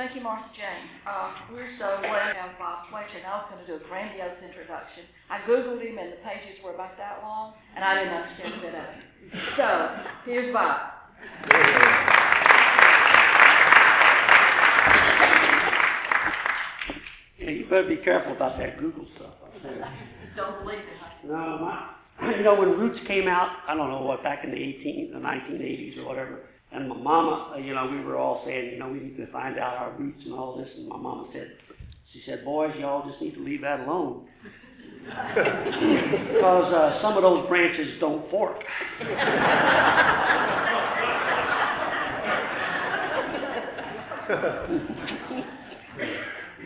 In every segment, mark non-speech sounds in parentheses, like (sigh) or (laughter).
Thank you, Martha Jane. Uh, we're so glad to have Bob Fletcher. I was going to do a grandiose introduction. I Googled him, and the pages were about that long, and I didn't understand a bit of it. So, here's Bob. Yeah, you better be careful about that Google stuff. (laughs) Don't believe it. No, my, you know, when Roots came out, I don't know what, back in the 18, the 1980s or whatever, and my mama, you know, we were all saying, you know, we need to find out our roots and all this, and my mama said, she said, boys, y'all just need to leave that alone. (laughs) because uh, some of those branches don't fork. (laughs)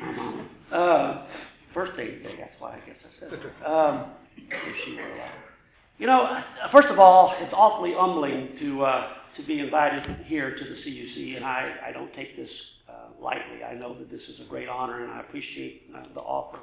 my mama. Uh, birthday today, that's why I guess I said it. Um, if she were alive. You know, first of all, it's awfully humbling to uh, to be invited here to the CUC, and I, I don't take this uh, lightly. I know that this is a great honor, and I appreciate uh, the offer.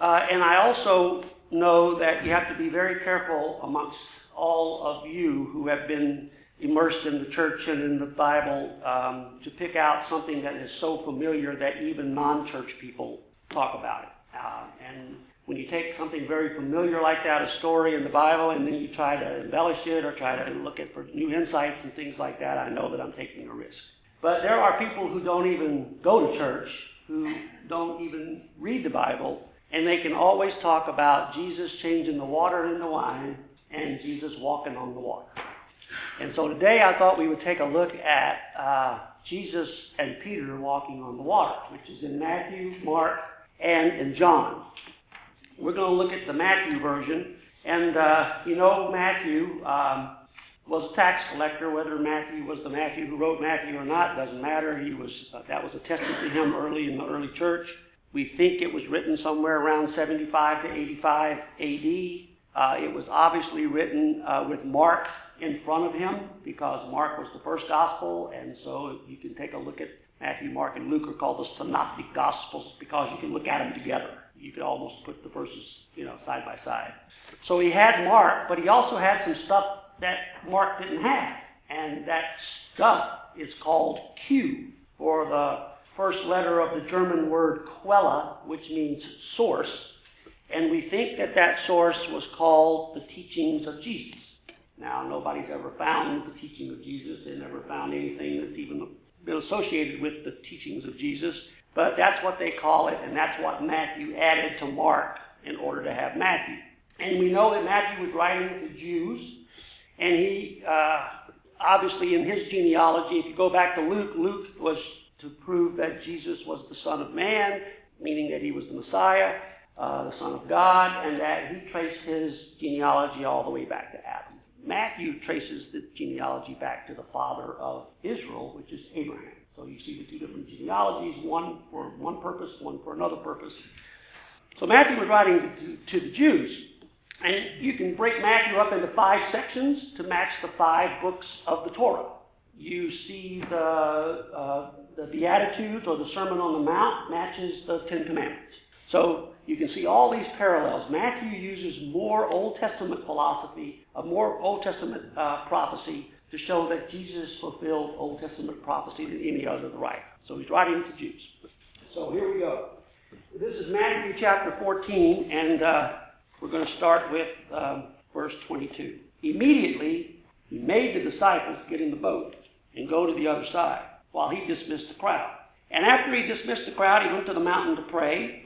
Uh, and I also know that you have to be very careful amongst all of you who have been immersed in the church and in the Bible um, to pick out something that is so familiar that even non church people talk about it. Uh, and when you take something very familiar like that, a story in the Bible, and then you try to embellish it or try to look at for new insights and things like that, I know that I'm taking a risk. But there are people who don't even go to church, who don't even read the Bible, and they can always talk about Jesus changing the water into wine and Jesus walking on the water. And so today I thought we would take a look at uh, Jesus and Peter walking on the water, which is in Matthew, Mark, and in John. We're going to look at the Matthew version. And, uh, you know, Matthew um, was a tax collector. Whether Matthew was the Matthew who wrote Matthew or not doesn't matter. He was, uh, that was attested to him early in the early church. We think it was written somewhere around 75 to 85 AD. Uh, it was obviously written uh, with Mark in front of him because Mark was the first gospel, and so you can take a look at Matthew, Mark, and Luke are called the synoptic gospels because you can look at them together. You could almost put the verses, you know, side by side. So he had Mark, but he also had some stuff that Mark didn't have. And that stuff is called Q, for the first letter of the German word Quelle, which means source. And we think that that source was called the teachings of Jesus. Now, nobody's ever found the teaching of Jesus. They never found anything that's even been associated with the teachings of Jesus. But that's what they call it, and that's what Matthew added to Mark in order to have Matthew. And we know that Matthew was writing to Jews, and he, uh, obviously, in his genealogy, if you go back to Luke, Luke was to prove that Jesus was the Son of Man, meaning that he was the Messiah, uh, the Son of God, and that he traced his genealogy all the way back to Adam. Matthew traces the genealogy back to the father of Israel, which is Abraham. So you see the two different genealogies, one for one purpose, one for another purpose. So Matthew was writing to, to the Jews. And you can break Matthew up into five sections to match the five books of the Torah. You see the, uh, the Beatitudes or the Sermon on the Mount matches the Ten Commandments. So you can see all these parallels. Matthew uses more Old Testament philosophy, a more Old Testament uh, prophecy to show that Jesus fulfilled Old Testament prophecy than any other writer. So he's writing to Jews. So here we go. This is Matthew chapter 14, and uh, we're going to start with um, verse 22. Immediately, he made the disciples get in the boat and go to the other side while he dismissed the crowd. And after he dismissed the crowd, he went to the mountain to pray.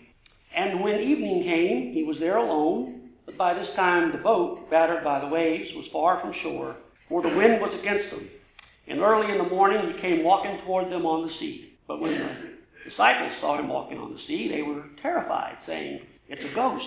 And when evening came, he was there alone. But by this time, the boat, battered by the waves, was far from shore for the wind was against them. And early in the morning he came walking toward them on the sea. But when the disciples saw him walking on the sea, they were terrified, saying, It's a ghost.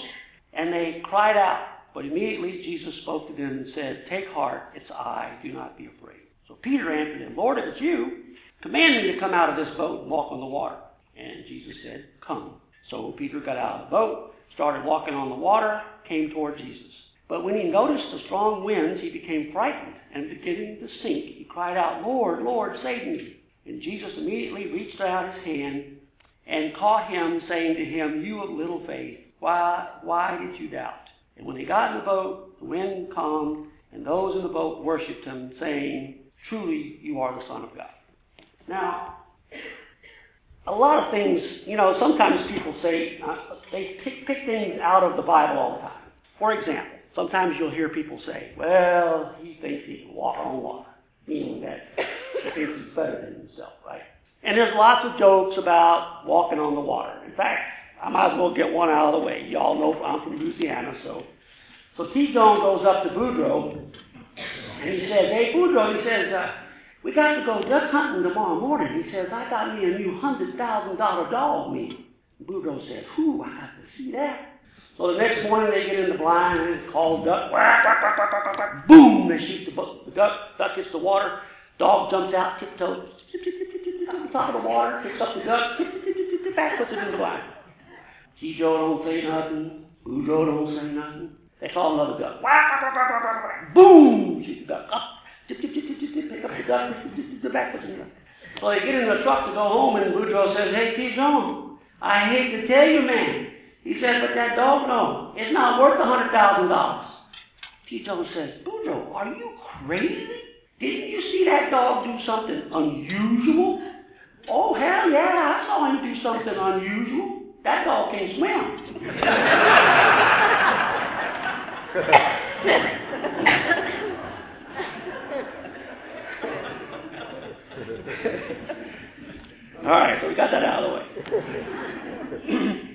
And they cried out. But immediately Jesus spoke to them and said, Take heart, it's I, do not be afraid. So Peter answered him, Lord, if it's you, command me to come out of this boat and walk on the water. And Jesus said, Come. So Peter got out of the boat, started walking on the water, came toward Jesus. But when he noticed the strong winds, he became frightened, and beginning to sink, he cried out, Lord, Lord, save me. And Jesus immediately reached out his hand and caught him, saying to him, You of little faith, why, why did you doubt? And when they got in the boat, the wind calmed, and those in the boat worshipped him, saying, Truly, you are the Son of God. Now, a lot of things, you know, sometimes people say, uh, they pick, pick things out of the Bible all the time. For example, sometimes you'll hear people say, well, he thinks he can walk on water, meaning that he thinks he's better than himself, right? And there's lots of jokes about walking on the water. In fact, I might as well get one out of the way. Y'all know I'm from Louisiana, so so T. Jones goes up to Boudreaux and he says, Hey Boudreaux, he says, uh, we got to go duck hunting tomorrow morning. He says, I got me a new hundred thousand dollar dog meat. Boudreaux says, Whew, I got to see that. So the next morning they get in the blind and it's called duck. Boom! They shoot the, the duck. Duck hits the water. Dog jumps out, tiptoes, on top of the water, picks up the duck, back, puts it in the blind. T-Joe don't say nothing. Boudreaux don't say nothing. They call another duck. Boom! Shoot the duck. Up. Pick up the duck, the back, puts it in the So they get in the truck to go home, and Boudreaux says, Hey, T-Joe, I hate to tell you, man. He said, but that dog, no, it's not worth a hundred thousand dollars. Tito says, Boudreaux, are you crazy? Didn't you see that dog do something unusual? Oh, hell yeah, I saw him do something unusual. That dog can't swim. (laughs) All right, so we got that out of the way. (clears throat)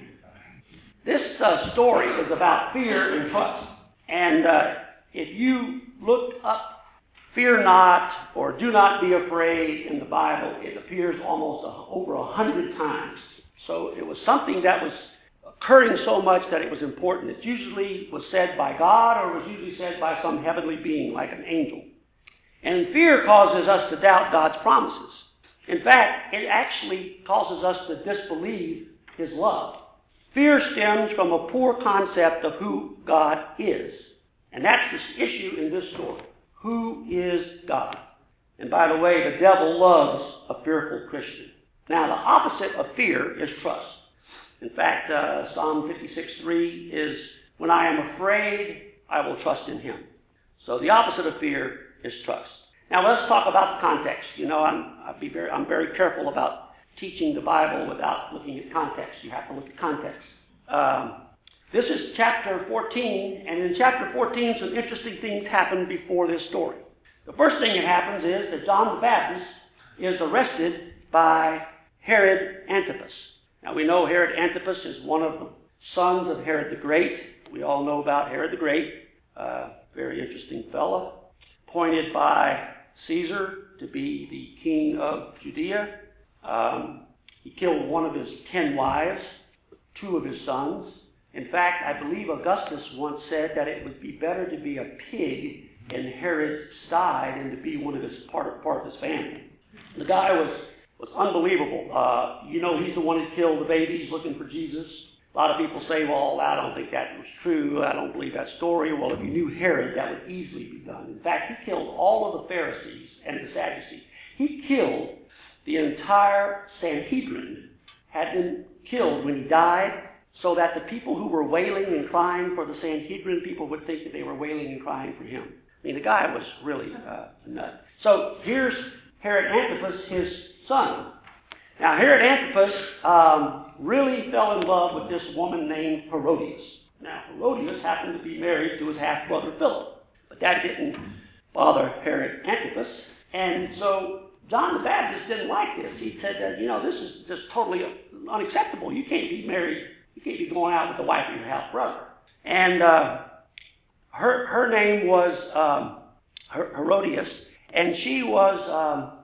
this uh, story is about fear and trust. And uh, if you look up fear not or do not be afraid in the Bible, it appears almost a, over a hundred times. So it was something that was occurring so much that it was important. It usually was said by God or was usually said by some heavenly being like an angel. And fear causes us to doubt God's promises. In fact, it actually causes us to disbelieve His love. Fear stems from a poor concept of who God is. And that's the issue in this story. Who is God? And by the way, the devil loves a fearful Christian. Now, the opposite of fear is trust. In fact, uh, Psalm 56:3 is, When I am afraid, I will trust in him. So the opposite of fear is trust. Now let's talk about the context. You know, I'm, I'll be very, I'm very careful about teaching the Bible without looking at context. You have to look at context. Um, this is chapter 14, and in chapter 14, some interesting things happen before this story. The first thing that happens is that John the Baptist is arrested by Herod Antipas. Now we know Herod Antipas is one of the sons of Herod the Great. We all know about Herod the Great. Uh, very interesting fellow. Appointed by Caesar to be the king of Judea. Um, he killed one of his ten wives, two of his sons. In fact, I believe Augustus once said that it would be better to be a pig in Herod's side than to be one of his part, part of his family. The guy was was unbelievable. Uh, you know, he's the one who killed the babies looking for Jesus. A lot of people say, well, I don't think that was true. I don't believe that story. Well, if you knew Herod, that would easily be done. In fact, he killed all of the Pharisees and the Sadducees. He killed the entire Sanhedrin, had been killed when he died, so that the people who were wailing and crying for the Sanhedrin, people would think that they were wailing and crying for him. I mean, the guy was really uh, a nut. So here's Herod Antipas, his son. Now, Herod Antipas um, really fell in love with this woman named Herodias. Now, Herodias happened to be married to his half brother Philip, but that didn't bother Herod Antipas. And so John the Baptist didn't like this. He said that, you know, this is just totally unacceptable. You can't be married, you can't be going out with the wife of your half brother. And uh, her, her name was um, Herodias, and she was. Um,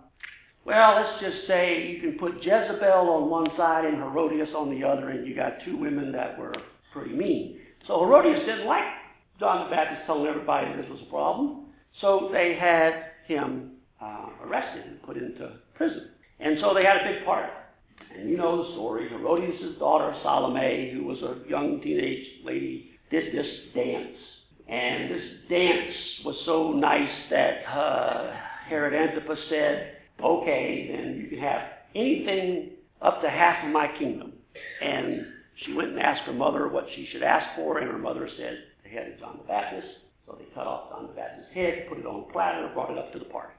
well, let's just say you can put Jezebel on one side and Herodias on the other, and you got two women that were pretty mean. So Herodias didn't like John the Baptist telling everybody this was a problem. So they had him uh, arrested and put into prison. And so they had a big party. And you know the story. Herodias' daughter, Salome, who was a young teenage lady, did this dance. And this dance was so nice that uh, Herod Antipas said, okay, then you can have anything up to half of my kingdom. And she went and asked her mother what she should ask for, and her mother said the head of John the Baptist. So they cut off John the Baptist's head, put it on a platter, brought it up to the party.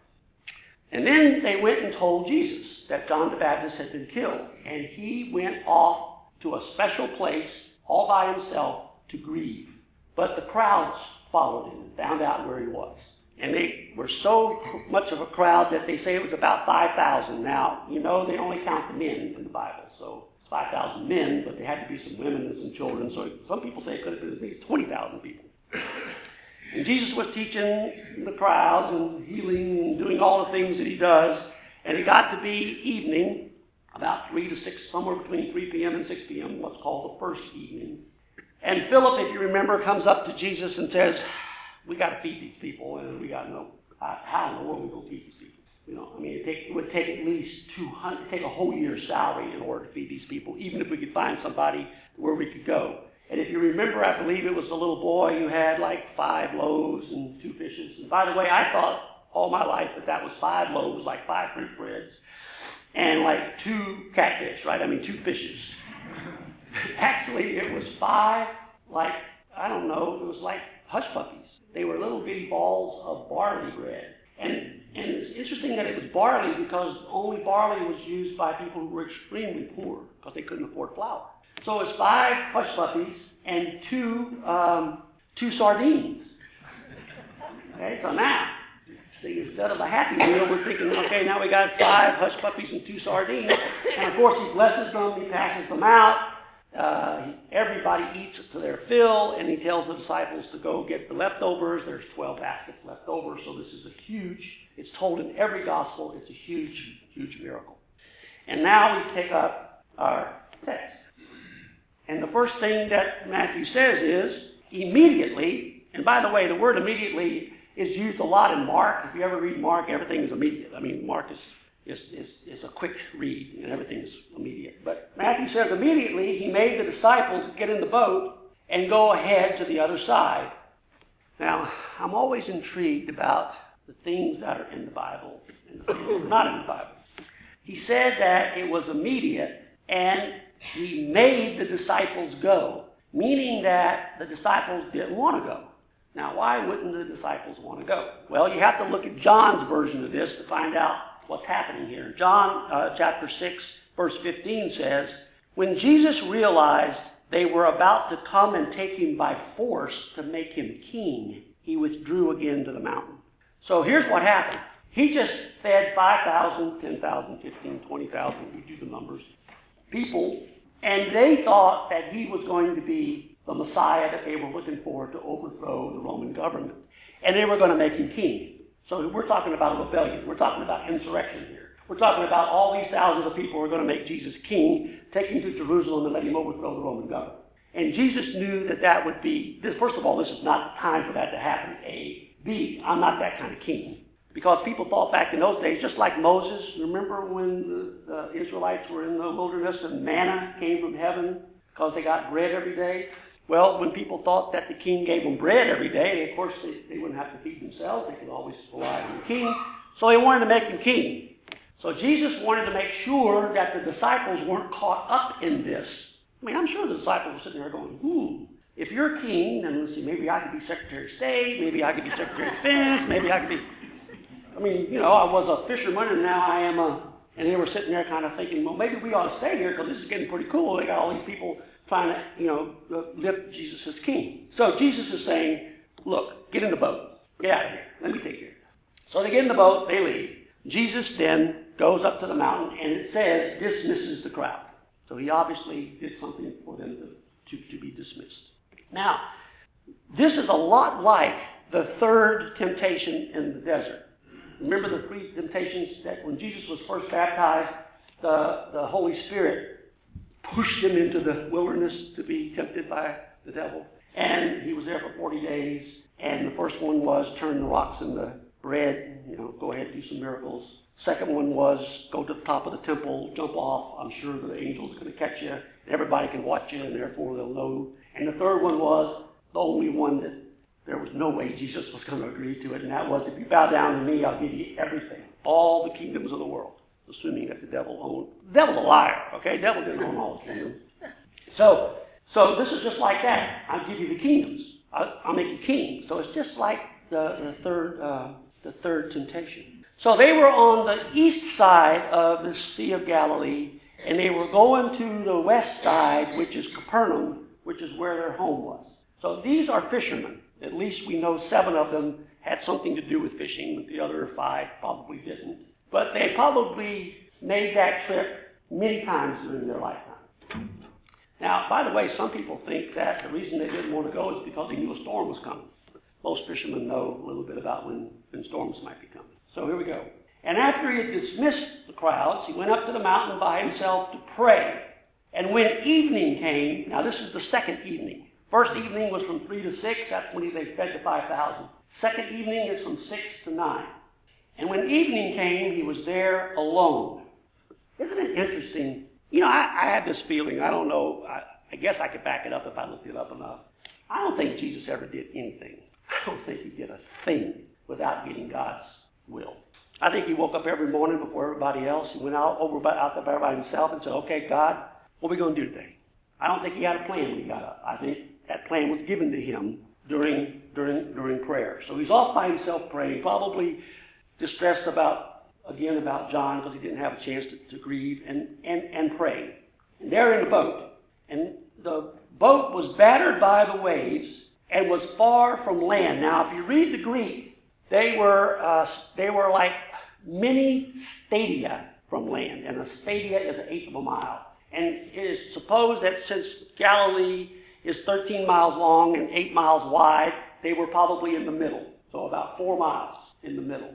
And then they went and told Jesus that John the Baptist had been killed. And he went off to a special place all by himself to grieve. But the crowds followed him and found out where he was. And they were so much of a crowd that they say it was about 5,000. Now, you know, they only count the men in the Bible. So it's 5,000 men, but there had to be some women and some children. So some people say it could have been as many as 20,000 people. And Jesus was teaching the crowds and healing and doing all the things that he does. And it got to be evening, about 3 to 6, somewhere between 3 p.m. and 6 p.m., what's called the first evening. And Philip, if you remember, comes up to Jesus and says, We got to feed these people, and we got to know how in the world we're going to feed these people. You know, I mean, it, take, it would take at least 200, take a whole year's salary in order to feed these people, even if we could find somebody where we could go. And if you remember, I believe it was the little boy who had like five loaves and two fishes. And by the way, I thought all my life that that was five loaves, like five fruit breads, and like two catfish, right? I mean, two fishes. (laughs) Actually, it was five, like, I don't know, it was like hush puppies. They were little bitty balls of barley bread. And, and it's interesting that it was barley because only barley was used by people who were extremely poor because they couldn't afford flour. So it's five hush puppies and two, um, two sardines. Okay, so now, see, instead of a happy meal, we're thinking, okay, now we got five hush puppies and two sardines. And of course, he blesses them, he passes them out. Uh, everybody eats to their fill, and he tells the disciples to go get the leftovers. There's 12 baskets left over, so this is a huge, it's told in every gospel, it's a huge, huge miracle. And now we take up our text. And the first thing that Matthew says is, immediately, and by the way, the word immediately is used a lot in Mark. If you ever read Mark, everything is immediate. I mean, Mark is is, is, is a quick read and everything is immediate. But Matthew says immediately he made the disciples get in the boat and go ahead to the other side. Now, I'm always intrigued about the things that are in the Bible and the things that are not in the Bible. He said that it was immediate and he made the disciples go, meaning that the disciples didn't want to go. Now, why wouldn't the disciples want to go? Well, you have to look at John's version of this to find out what's happening here. John uh, chapter 6, verse 15 says, When Jesus realized they were about to come and take him by force to make him king, he withdrew again to the mountain. So here's what happened. He just fed 5,000, 10,000, 15, 20,000, we do the numbers, people, and they thought that he was going to be the Messiah that they were looking for to overthrow the Roman government. And they were going to make him king. So we're talking about a rebellion. We're talking about insurrection here. We're talking about all these thousands of people who are going to make Jesus king, take him to Jerusalem and let him overthrow the Roman government. And Jesus knew that that would be, this, first of all, this is not the time for that to happen, A. B, I'm not that kind of king. Because people thought back in those days, just like Moses, remember when the, the Israelites were in the wilderness and manna came from heaven because they got bread every day? Well, when people thought that the king gave them bread every day, of course they, they wouldn't have to feed themselves. They could always rely on the king. So they wanted to make him king. So Jesus wanted to make sure that the disciples weren't caught up in this. I mean, I'm sure the disciples were sitting there going, hmm, if you're king, then let's see, maybe I could be Secretary of State, maybe I could be Secretary of Defense, maybe I could be. I mean, you know, I was a fisherman and now I am a. And they were sitting there kind of thinking, well, maybe we ought to stay here because this is getting pretty cool. They got all these people trying to, you know, lift Jesus as king. So Jesus is saying, look, get in the boat. Get out of here. Let me take you. So they get in the boat, they leave. Jesus then goes up to the mountain, and it says, dismisses the crowd. So he obviously did something for them to, to, to be dismissed. Now, this is a lot like the third temptation in the desert. Remember the three temptations that when Jesus was first baptized, the, the Holy Spirit pushed him into the wilderness to be tempted by the devil. And he was there for 40 days. And the first one was turn the rocks into bread, you know, go ahead, do some miracles. Second one was go to the top of the temple, jump off. I'm sure the angel's going to catch you. Everybody can watch you, and therefore they'll know. And the third one was the only one that there was no way Jesus was going to agree to it, and that was if you bow down to me, I'll give you everything, all the kingdoms of the world assuming that the devil owned. The devil's a liar, okay? The devil didn't own all the kingdoms. So, so this is just like that. I'll give you the kingdoms. I'll, I'll make you king. So it's just like the, the third, uh, the third temptation. So they were on the east side of the Sea of Galilee, and they were going to the west side, which is Capernaum, which is where their home was. So these are fishermen. At least we know seven of them had something to do with fishing. The other five probably didn't. But they probably made that trip many times during their lifetime. Now, by the way, some people think that the reason they didn't want to go is because they knew a storm was coming. Most fishermen know a little bit about when, when storms might be coming. So here we go. And after he had dismissed the crowds, he went up to the mountain by himself to pray. And when evening came, now this is the second evening. First evening was from 3 to 6, that's when they fed the 5,000. Second evening is from 6 to 9. And when evening came, he was there alone. Isn't it interesting? You know, I, I have this feeling, I don't know, I, I guess I could back it up if I looked it up enough. I don't think Jesus ever did anything. I don't think he did a thing without getting God's will. I think he woke up every morning before everybody else. He went out over by, out there by himself and said, "Okay, God, what are we going to do today?" I don't think he had a plan when he got up. I think that plan was given to him during during during prayer. So he's off by himself praying, probably distressed about again about John because he didn't have a chance to, to grieve and and and pray. And they're in the boat, and the boat was battered by the waves and was far from land. Now, if you read the Greek, they were uh, they were like many stadia from land, and a stadia is an eighth of a mile. And it is supposed that since Galilee is 13 miles long and 8 miles wide, they were probably in the middle. So about 4 miles in the middle.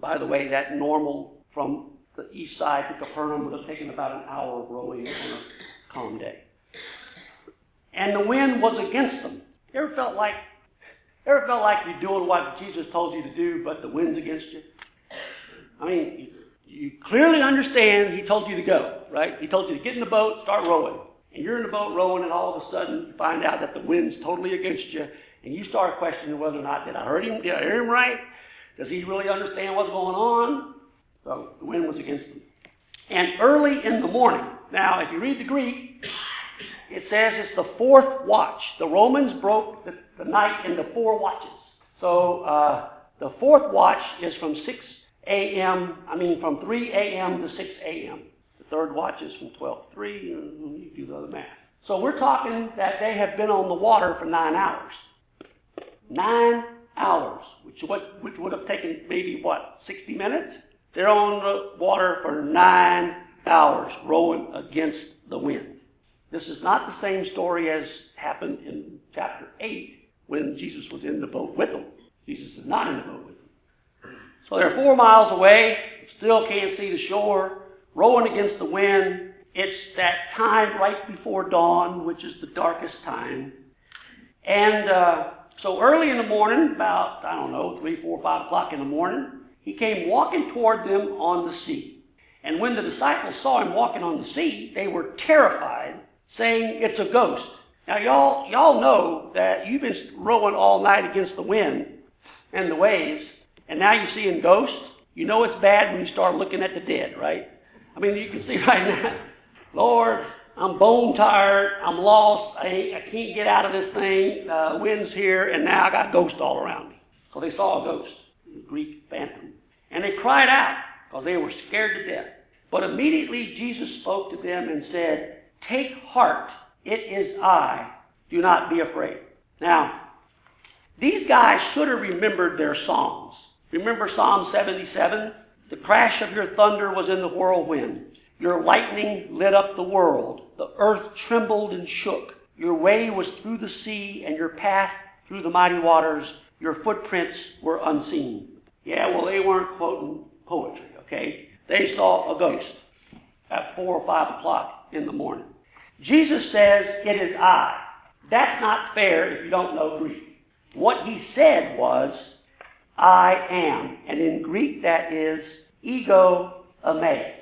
By the way, that normal from the east side to Capernaum would have taken about an hour of rowing on a calm day. And the wind was against them. You ever felt like ever felt like you're doing what Jesus told you to do, but the wind's against you? I mean, you, you clearly understand he told you to go, right? He told you to get in the boat, start rowing. And you're in the boat rowing, and all of a sudden you find out that the wind's totally against you, and you start questioning whether or not did I heard him? Did I hear him right? Does he really understand what's going on? So the wind was against him. And early in the morning, now if you read the Greek, it says it's the fourth watch. The Romans broke the, the night into four watches. So uh, the fourth watch is from 6 a.m., I mean from 3 a.m. to 6 a.m. Third watch is from 12 to 3. You do the other math. So we're talking that they have been on the water for nine hours. Nine hours, which, which would have taken maybe, what, 60 minutes? They're on the water for nine hours, rowing against the wind. This is not the same story as happened in chapter 8 when Jesus was in the boat with them. Jesus is not in the boat with them. So they're four miles away, still can't see the shore, rowing against the wind. It's that time right before dawn, which is the darkest time. And uh, so early in the morning, about, I don't know, 3, 4, 5 o'clock in the morning, he came walking toward them on the sea. And when the disciples saw him walking on the sea, they were terrified saying it's a ghost. Now, y'all, y'all know that you've been rowing all night against the wind and the waves, and now you're seeing ghosts. You know it's bad when you start looking at the dead, right? I mean, you can see (laughs) right now, Lord, I'm bone tired. I'm lost. I, I can't get out of this thing. Uh, wind's here, and now I got ghosts all around me. So they saw a ghost, a Greek phantom. And they cried out because they were scared to death. But immediately Jesus spoke to them and said, Take heart, it is I. Do not be afraid. Now, these guys should have remembered their Psalms. Remember Psalm 77? The crash of your thunder was in the whirlwind. Your lightning lit up the world. The earth trembled and shook. Your way was through the sea, and your path through the mighty waters. Your footprints were unseen. Yeah, well, they weren't quoting poetry, okay? They saw a ghost at 4 or 5 o'clock in the morning. Jesus says, It is I. That's not fair if you don't know Greek. What he said was, I am. And in Greek, that is ego eimi.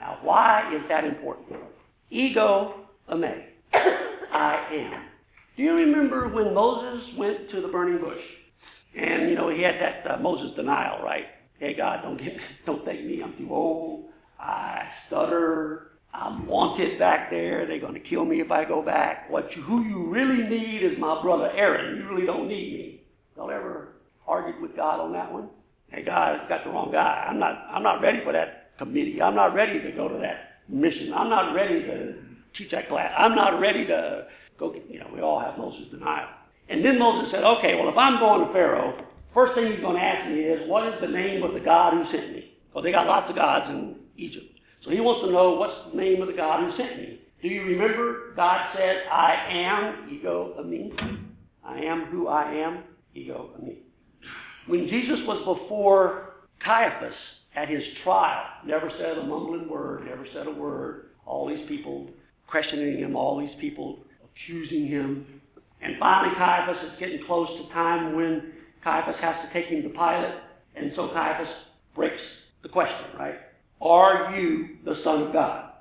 Now, why is that important? Ego eimi. (coughs) I am. Do you remember when Moses went to the burning bush? And, you know, he had that uh, Moses denial, right? Hey, God, don't, get, (laughs) don't take me. I'm too old. I stutter. I'm wanted back there. They're going to kill me if I go back. What you, who you really need is my brother Aaron. You really don't need me. Y'all ever argued with God on that one? Hey, God, got the wrong guy. I'm not, I'm not ready for that committee. I'm not ready to go to that mission. I'm not ready to teach that class. I'm not ready to go, get, you know, we all have Moses denial. And then Moses said, okay, well, if I'm going to Pharaoh, first thing he's going to ask me is, what is the name of the God who sent me? Because they got lots of gods in Egypt. So he wants to know what's the name of the God who sent me. Do you remember God said, I am, ego, eimi? I am who I am, ego, eimi. When Jesus was before Caiaphas at his trial, never said a mumbling word, never said a word. All these people questioning him, all these people accusing him. And finally, Caiaphas is getting close to time when Caiaphas has to take him to Pilate. And so Caiaphas breaks the question, right? Are you the Son of God?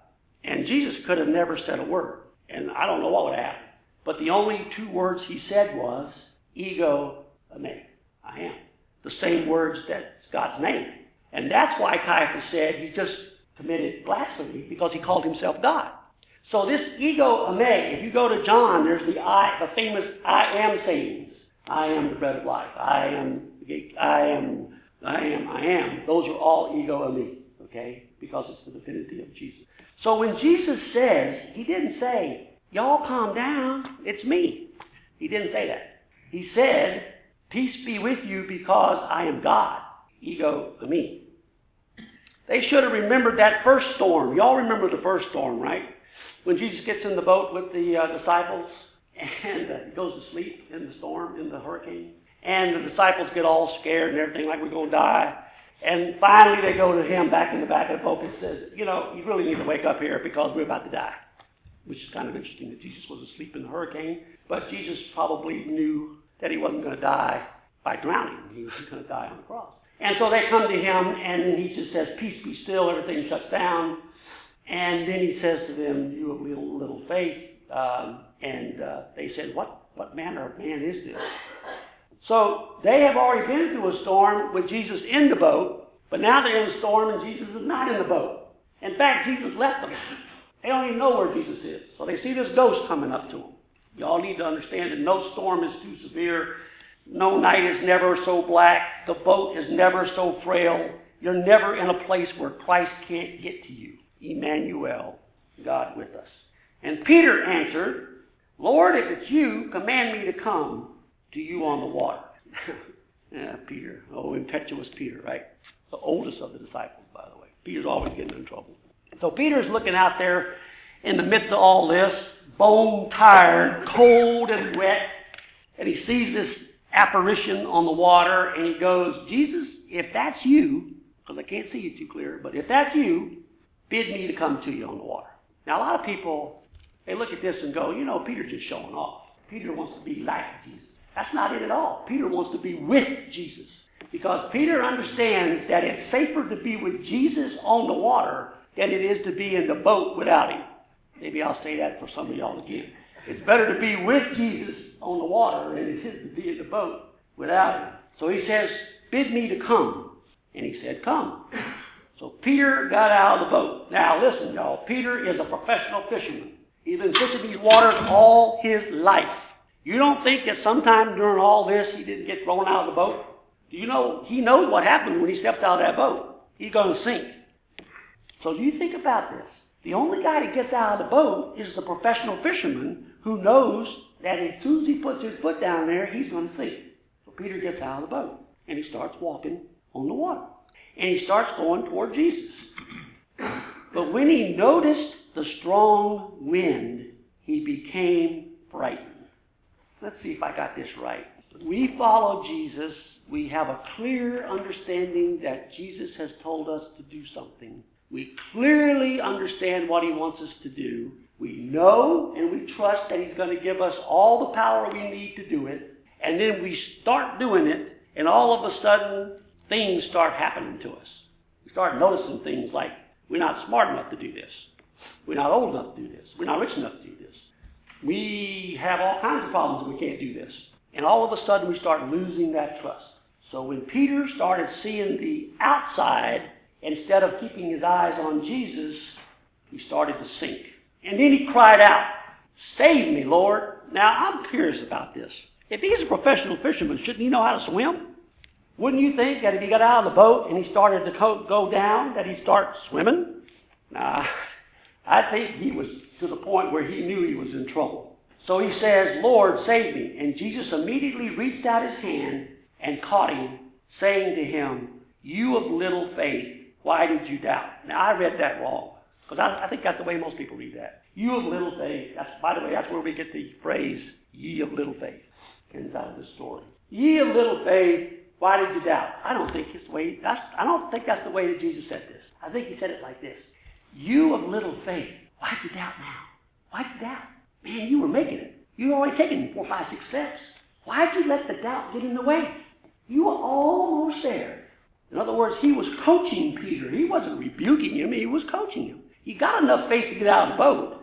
And Jesus could have never said a word. And I don't know what would happen. But the only two words he said was, ego, eimi. I am. The same words that's God's name. And that's why Caiaphas said he just committed blasphemy because he called himself God. So this ego eimi, if you go to John, there's the I, the famous I am sayings. I am the bread of life. I am, I am, I am, I am. Those are all ego eimi, okay? Because it's the divinity of Jesus. So when Jesus says, he didn't say, y'all calm down, it's me. He didn't say that. He said, peace be with you because I am God. Ego eimi. They should have remembered that first storm. Y'all remember the first storm, right? When Jesus gets in the boat with the uh, disciples and uh, goes to sleep in the storm, in the hurricane. And the disciples get all scared and everything, like we're going to die. And finally, they go to him back in the back of the boat and says, "You know, you really need to wake up here because we're about to die." Which is kind of interesting that Jesus was asleep in the hurricane, but Jesus probably knew that he wasn't going to die by drowning. He was going to die on the cross. And so they come to him, and he just says, "Peace be still." Everything shuts down. And then he says to them, "You have little, little faith." Um, and uh, they said, "What what manner of man is this?" So they have already been through a storm with Jesus in the boat, but now they're in a storm and Jesus is not in the boat. In fact, Jesus left them. They don't even know where Jesus is. So they see this ghost coming up to them. You all need to understand that no storm is too severe. No night is never so black. The boat is never so frail. You're never in a place where Christ can't get to you. Emmanuel, God with us. And Peter answered, Lord, if it's you, command me to come to you on the water. (laughs) yeah, Peter. Oh, impetuous Peter, right? The oldest of the disciples, by the way. Peter's always getting in trouble. So Peter's looking out there in the midst of all this, bone tired, cold and wet, and he sees this apparition on the water, and he goes, Jesus, if that's you, because I can't see you too clear, but if that's you, bid me to come to you on the water. Now, a lot of people, they look at this and go, you know, Peter's just showing off. Peter wants to be like Jesus. That's not it at all. Peter wants to be with Jesus. Because Peter understands that it's safer to be with Jesus on the water than it is to be in the boat without him. Maybe I'll say that for some of y'all again. It's better to be with Jesus on the water than it is to be in the boat without him. So he says, Bid me to come. And he said, Come. So Peter got out of the boat. Now listen, y'all. Peter is a professional fisherman. He's been fishing these waters all his life. You don't think that sometime during all this he didn't get thrown out of the boat? Do you know he knows what happened when he stepped out of that boat? He's going to sink. So do you think about this. The only guy that gets out of the boat is the professional fisherman who knows that as soon as he puts his foot down there, he's going to sink. So Peter gets out of the boat and he starts walking on the water. And he starts going toward Jesus. But when he noticed the strong wind, he became frightened. Let's see if I got this right. We follow Jesus. We have a clear understanding that Jesus has told us to do something. We clearly understand what he wants us to do. We know and we trust that he's going to give us all the power we need to do it. And then we start doing it, and all of a sudden, things start happening to us. We start noticing things like, we're not smart enough to do this. We're not old enough to do this. We're not rich enough to do this. We have all kinds of problems and we can't do this. And all of a sudden we start losing that trust. So when Peter started seeing the outside instead of keeping his eyes on Jesus, he started to sink. And then he cried out, Save me, Lord. Now I'm curious about this. If he's a professional fisherman, shouldn't he know how to swim? Wouldn't you think that if he got out of the boat and he started to go down, that he'd start swimming? Nah, I think he was to the point where he knew he was in trouble. So he says, Lord, save me. And Jesus immediately reached out his hand and caught him, saying to him, You of little faith, why did you doubt? Now, I read that wrong, because I, I think that's the way most people read that. You of little faith. That's, by the way, that's where we get the phrase, ye of little faith. Out of the story. Ye of little faith, why did you doubt? I don't think it's the way, that's, I don't think that's the way that Jesus said this. I think he said it like this. You of little faith, why did you doubt now? Why did you doubt? Man, you were making it. You were already taking four, five, six steps. Why did you let the doubt get in the way? You were almost there. In other words, he was coaching Peter. He wasn't rebuking him, he was coaching him. He got enough faith to get out of the boat,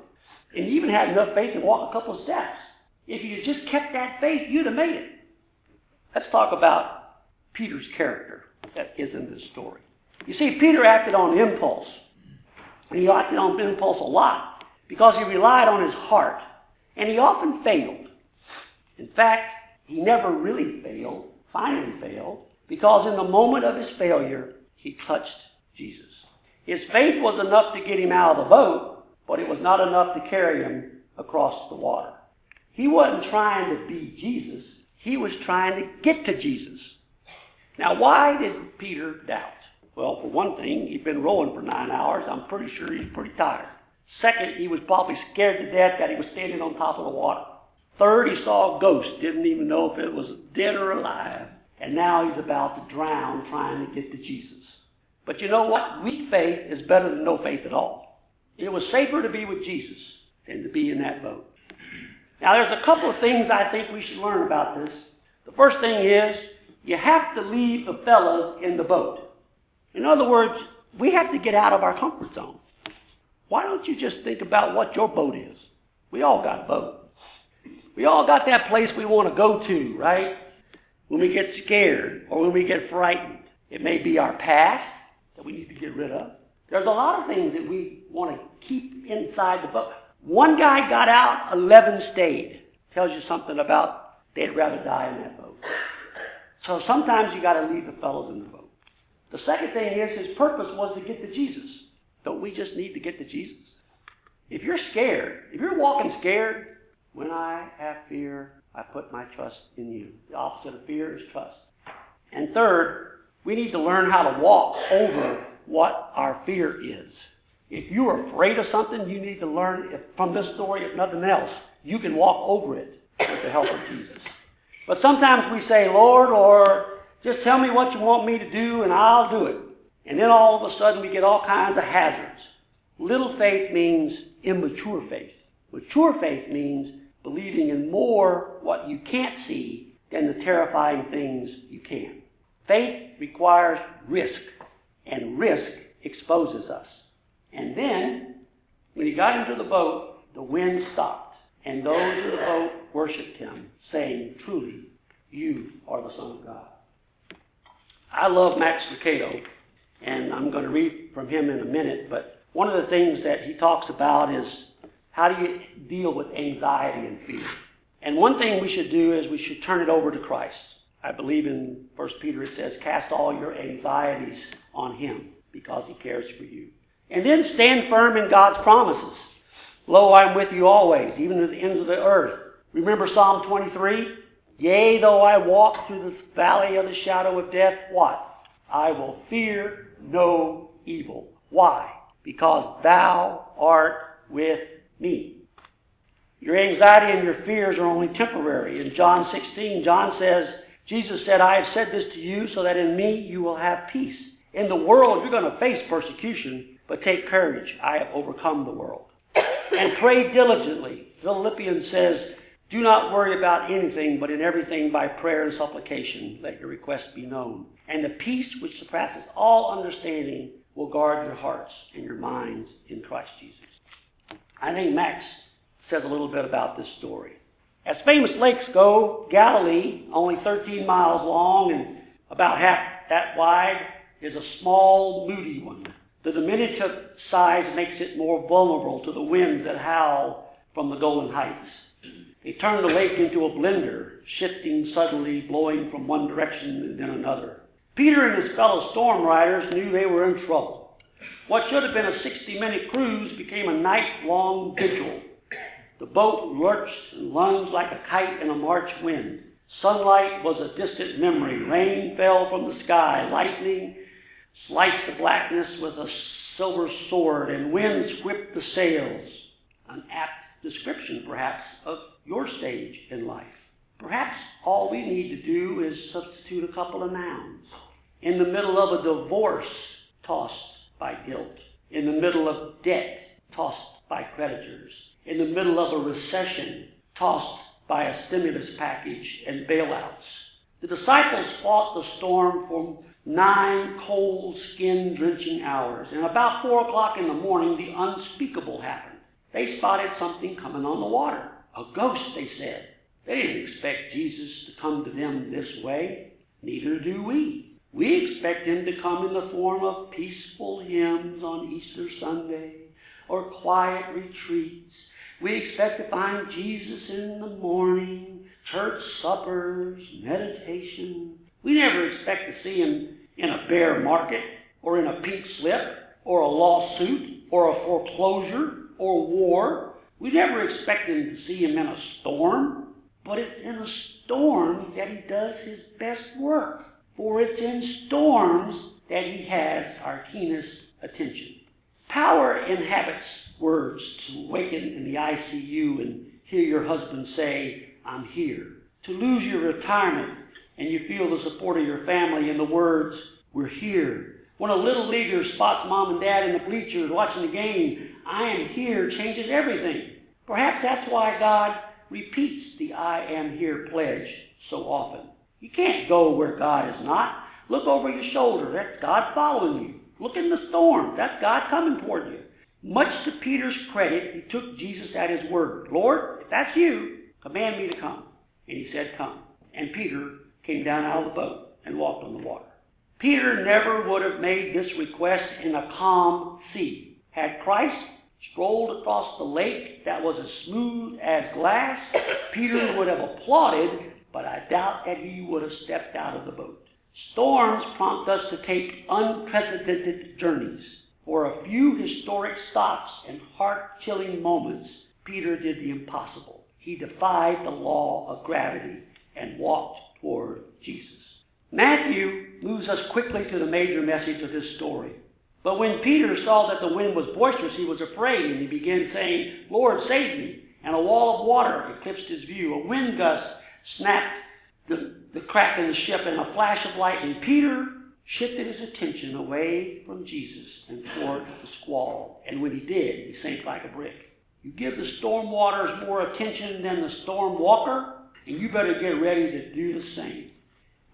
and he even had enough faith to walk a couple of steps. If you just kept that faith, you'd have made it. Let's talk about Peter's character that is in this story. You see, Peter acted on impulse. And he acted on impulse a lot because he relied on his heart. And he often failed. In fact, he never really failed, finally failed, because in the moment of his failure, he touched Jesus. His faith was enough to get him out of the boat, but it was not enough to carry him across the water. He wasn't trying to be Jesus, he was trying to get to Jesus. Now, why did Peter doubt? Well, for one thing, he'd been rowing for nine hours. I'm pretty sure he's pretty tired. Second, he was probably scared to death that he was standing on top of the water. Third, he saw a ghost, didn't even know if it was dead or alive. And now he's about to drown trying to get to Jesus. But you know what? Weak faith is better than no faith at all. It was safer to be with Jesus than to be in that boat. Now, there's a couple of things I think we should learn about this. The first thing is, you have to leave the fellas in the boat. In other words, we have to get out of our comfort zone. Why don't you just think about what your boat is? We all got a boat. We all got that place we want to go to, right? When we get scared or when we get frightened. It may be our past that we need to get rid of. There's a lot of things that we want to keep inside the boat. One guy got out, 11 stayed. Tells you something about they'd rather die in that boat. So sometimes you got to leave the fellows in the boat. The second thing is his purpose was to get to Jesus. Don't we just need to get to Jesus? If you're scared, if you're walking scared, when I have fear, I put my trust in you. The opposite of fear is trust. And third, we need to learn how to walk over what our fear is. If you're afraid of something, you need to learn if, from this story, if nothing else, you can walk over it with the help of Jesus. But sometimes we say, Lord, or just tell me what you want me to do and I'll do it. And then all of a sudden we get all kinds of hazards. Little faith means immature faith. Mature faith means believing in more what you can't see than the terrifying things you can. Faith requires risk, and risk exposes us. And then, when he got into the boat, the wind stopped, and those in the boat worshipped him, saying, Truly, you are the Son of God. I love Max Lucado, and I'm going to read from him in a minute, but one of the things that he talks about is how do you deal with anxiety and fear? And one thing we should do is we should turn it over to Christ. I believe in 1 Peter it says, Cast all your anxieties on him because he cares for you. And then stand firm in God's promises. Lo, I'm with you always, even to the ends of the earth. Remember Psalm 23? Yea, though I walk through the valley of the shadow of death, what? I will fear no evil. Why? Because thou art with me. Your anxiety and your fears are only temporary. In John 16, John says, Jesus said, I have said this to you so that in me you will have peace. In the world you're going to face persecution, but take courage. I have overcome the world. And pray diligently. Philippians says, do not worry about anything, but in everything by prayer and supplication, let your requests be known. And the peace which surpasses all understanding will guard your hearts and your minds in Christ Jesus. I think Max says a little bit about this story. As famous lakes go, Galilee, only 13 miles long and about half that wide, is a small, moody one. The diminutive size makes it more vulnerable to the winds that howl from the Golan Heights. They turned the lake into a blender, shifting suddenly, blowing from one direction and then another. Peter and his fellow storm riders knew they were in trouble. What should have been a 60 minute cruise became a night long vigil. The boat lurched and lunged like a kite in a March wind. Sunlight was a distant memory. Rain fell from the sky. Lightning sliced the blackness with a silver sword, and winds whipped the sails. An apt description, perhaps, of your stage in life. Perhaps all we need to do is substitute a couple of nouns. In the middle of a divorce, tossed by guilt. In the middle of debt, tossed by creditors. In the middle of a recession, tossed by a stimulus package and bailouts. The disciples fought the storm for nine cold, skin drenching hours, and about four o'clock in the morning, the unspeakable happened. They spotted something coming on the water. A ghost, they said. They didn't expect Jesus to come to them this way. Neither do we. We expect him to come in the form of peaceful hymns on Easter Sunday or quiet retreats. We expect to find Jesus in the morning, church suppers, meditation. We never expect to see him in a bear market or in a pink slip or a lawsuit or a foreclosure or war. We never expect him to see him in a storm, but it's in a storm that he does his best work. For it's in storms that he has our keenest attention. Power inhabits words to waken in the ICU and hear your husband say, I'm here. To lose your retirement and you feel the support of your family in the words, We're here. When a little leaguer spots mom and dad in the bleachers watching the game, I am here changes everything. Perhaps that's why God repeats the I am here pledge so often. You can't go where God is not. Look over your shoulder. That's God following you. Look in the storm. That's God coming toward you. Much to Peter's credit, he took Jesus at his word. Lord, if that's you, command me to come. And he said, Come. And Peter came down out of the boat and walked on the water. Peter never would have made this request in a calm sea. Had Christ strolled across the lake that was as smooth as glass, Peter would have applauded, but I doubt that he would have stepped out of the boat. Storms prompt us to take unprecedented journeys. For a few historic stops and heart chilling moments, Peter did the impossible. He defied the law of gravity and walked toward Jesus. Matthew moves us quickly to the major message of this story. But when Peter saw that the wind was boisterous, he was afraid, and he began saying, Lord, save me. And a wall of water eclipsed his view. A wind gust snapped the, the crack in the ship, in a flash of lightning. Peter shifted his attention away from Jesus and toward the squall. And when he did, he sank like a brick. You give the storm waters more attention than the storm walker, and you better get ready to do the same.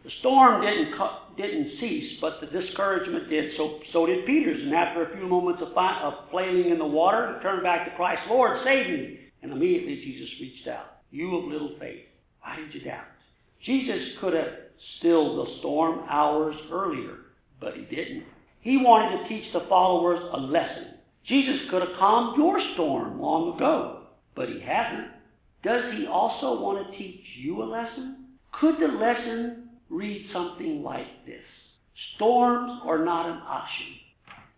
The storm didn't didn't cease, but the discouragement did. So so did Peter's. And after a few moments of, fi- of flailing in the water, he turned back to Christ, Lord, save me. And immediately Jesus reached out. You of little faith, why did you doubt? Jesus could have stilled the storm hours earlier, but he didn't. He wanted to teach the followers a lesson. Jesus could have calmed your storm long ago, but he hasn't. Does he also want to teach you a lesson? Could the lesson read something like this Storms are not an option,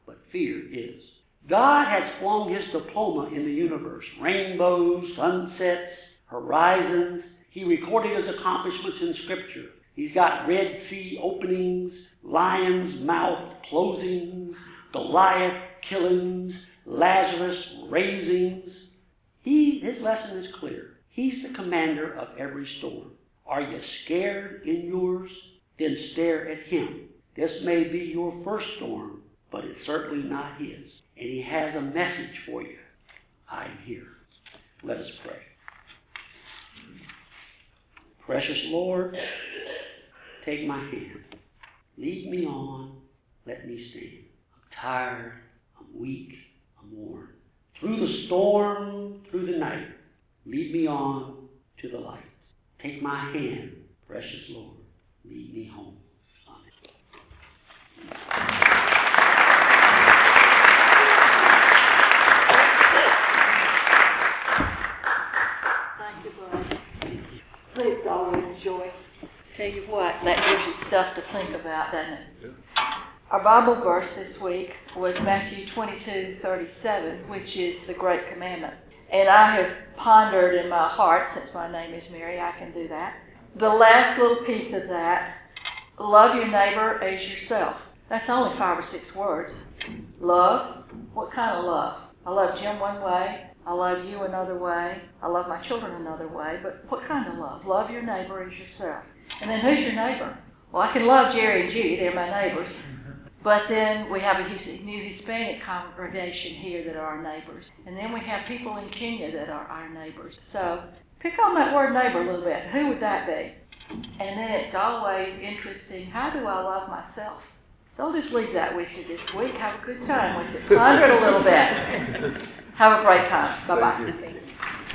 but fear is. God has flung his diploma in the universe rainbows, sunsets, horizons. He recorded his accomplishments in Scripture. He's got Red Sea openings, lion's mouth closings, Goliath killings, Lazarus raisings. He, his lesson is clear. He's the commander of every storm. Are you scared in yours? Then stare at him. This may be your first storm, but it's certainly not his. And he has a message for you. I'm here. Let us pray. Precious Lord, take my hand. Lead me on. Let me stand. I'm tired. I'm weak. I'm worn. Through the storm, through the night, lead me on to the light. Take my hand, precious Lord. Lead me home. Thank you, Brian. Please always enjoy Tell you what, that gives you stuff to think about, doesn't it? Our Bible verse this week was Matthew 22, 37, which is the Great Commandment. And I have pondered in my heart, since my name is Mary, I can do that. The last little piece of that, love your neighbor as yourself. That's only five or six words. Love, what kind of love? I love Jim one way, I love you another way, I love my children another way, but what kind of love? Love your neighbor as yourself. And then who's your neighbor? Well, I can love Jerry and Judy, they're my neighbors. Mm-hmm. But then we have a new Hispanic congregation here that are our neighbors. And then we have people in Kenya that are our neighbors. So pick on that word neighbor a little bit. Who would that be? And then it's always interesting, how do I love myself? So I'll just leave that with you this week. Have a good time with it. Ponder it a little bit. (laughs) Have a great time. Bye-bye.